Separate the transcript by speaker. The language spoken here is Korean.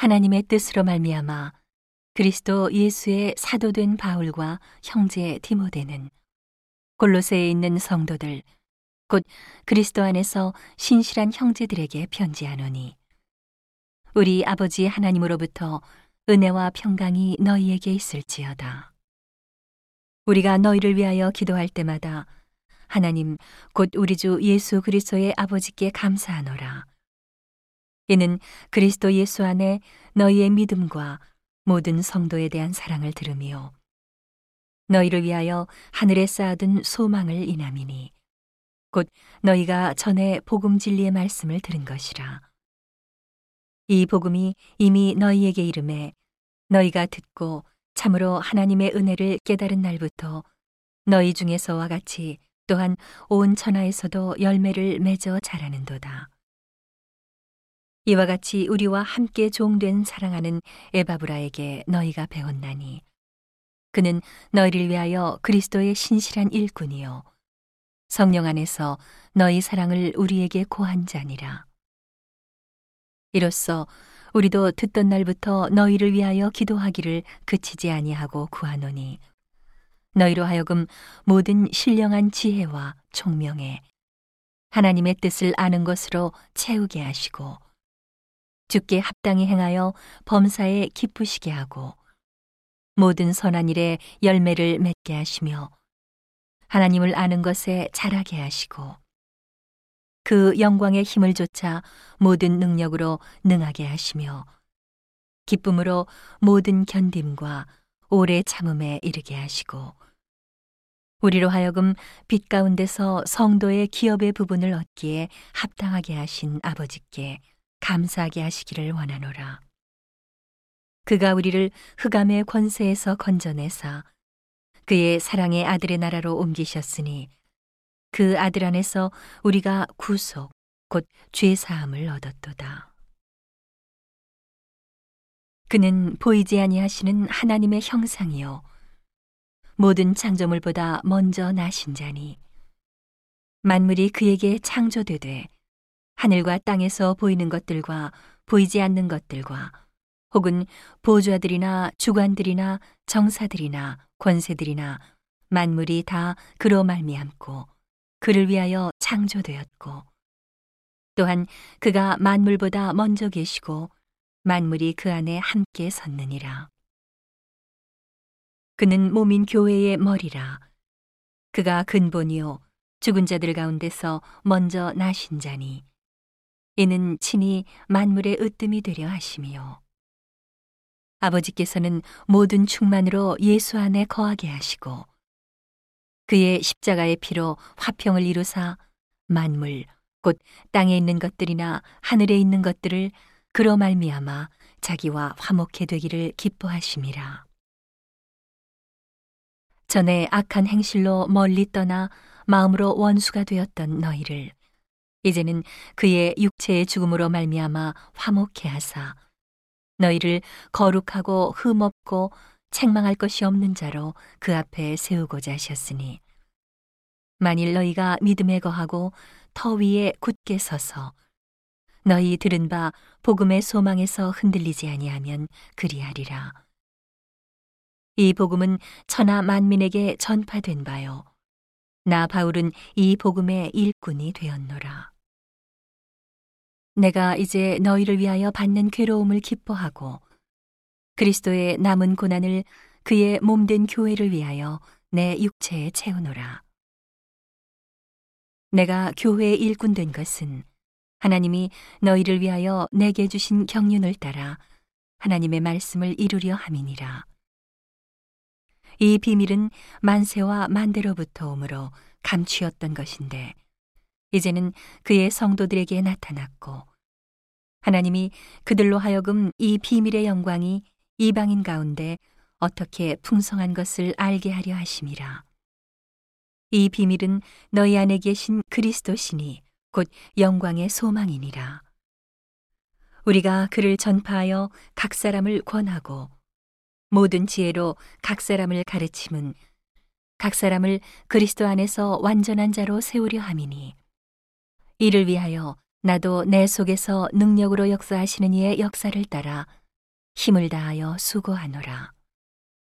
Speaker 1: 하나님의 뜻으로 말미암아 그리스도 예수의 사도된 바울과 형제 디모데는 골로새에 있는 성도들 곧 그리스도 안에서 신실한 형제들에게 편지하노니 우리 아버지 하나님으로부터 은혜와 평강이 너희에게 있을지어다. 우리가 너희를 위하여 기도할 때마다 하나님 곧 우리 주 예수 그리스도의 아버지께 감사하노라. 이는 그리스도 예수 안에 너희의 믿음과 모든 성도에 대한 사랑을 들으며 너희를 위하여 하늘에 쌓아둔 소망을 인함이니 곧 너희가 전에 복음 진리의 말씀을 들은 것이라. 이 복음이 이미 너희에게 이름에 너희가 듣고 참으로 하나님의 은혜를 깨달은 날부터 너희 중에서와 같이 또한 온 천하에서도 열매를 맺어 자라는도다. 이와 같이 우리와 함께 종된 사랑하는 에바브라에게 너희가 배웠나니 그는 너희를 위하여 그리스도의 신실한 일꾼이요 성령 안에서 너희 사랑을 우리에게 고한 자니라. 이로써 우리도 듣던 날부터 너희를 위하여 기도하기를 그치지 아니하고 구하노니 너희로 하여금 모든 신령한 지혜와 총명에 하나님의 뜻을 아는 것으로 채우게 하시고 주께 합당히 행하여 범사에 기쁘시게 하고 모든 선한 일에 열매를 맺게 하시며 하나님을 아는 것에 자라게 하시고 그 영광의 힘을 쫓아 모든 능력으로 능하게 하시며 기쁨으로 모든 견딤과 오래 참음에 이르게 하시고 우리로 하여금 빛 가운데서 성도의 기업의 부분을 얻기에 합당하게 하신 아버지께 감사하게 하시기를 원하노라. 그가 우리를 흑암의 권세에서 건져내사 그의 사랑의 아들의 나라로 옮기셨으니 그 아들 안에서 우리가 구속 곧 죄사함을 얻었도다. 그는 보이지 아니하시는 하나님의 형상이요 모든 창조물보다 먼저 나신 자니 만물이 그에게 창조되되 하늘과 땅에서 보이는 것들과 보이지 않는 것들과 혹은 보좌들이나 주관들이나 정사들이나 권세들이나 만물이 다 그로 말미암고 그를 위하여 창조되었고 또한 그가 만물보다 먼저 계시고 만물이 그 안에 함께 섰느니라. 그는 몸인 교회의 머리라. 그가 근본이요 죽은 자들 가운데서 먼저 나신 자니 이는 친히 만물의 으뜸이 되려 하심이요 아버지께서는 모든 충만으로 예수 안에 거하게 하시고 그의 십자가의 피로 화평을 이루사 만물 곧 땅에 있는 것들이나 하늘에 있는 것들을 그로 말미암아 자기와 화목해 되기를 기뻐하심이라. 전에 악한 행실로 멀리 떠나 마음으로 원수가 되었던 너희를 이제는 그의 육체의 죽음으로 말미암아 화목해 하사 너희를 거룩하고 흠없고 책망할 것이 없는 자로 그 앞에 세우고자 하셨으니 만일 너희가 믿음에 거하고 터 위에 굳게 서서 너희 들은 바 복음의 소망에서 흔들리지 아니하면 그리하리라. 이 복음은 천하 만민에게 전파된 바요. 나 바울은 이 복음의 일꾼이 되었노라 내가 이제 너희를 위하여 받는 괴로움을 기뻐하고 그리스도의 남은 고난을 그의 몸된 교회를 위하여 내 육체에 채우노라. 내가 교회의 일꾼 된 것은 하나님이 너희를 위하여 내게 주신 경륜을 따라 하나님의 말씀을 이루려 함이니라. 이 비밀은 만세와 만대로부터 오므로 감추었던 것인데 이제는 그의 성도들에게 나타났고 하나님이 그들로 하여금 이 비밀의 영광이 이방인 가운데 어떻게 풍성한 것을 알게 하려 하심이라. 이 비밀은 너희 안에 계신 그리스도시니 곧 영광의 소망이니라. 우리가 그를 전파하여 각 사람을 권하고 모든 지혜로 각 사람을 가르침은 각 사람을 그리스도 안에서 완전한 자로 세우려 함이니 이를 위하여 나도 내 속에서 능력으로 역사하시는 이의 역사를 따라 힘을 다하여 수고하노라.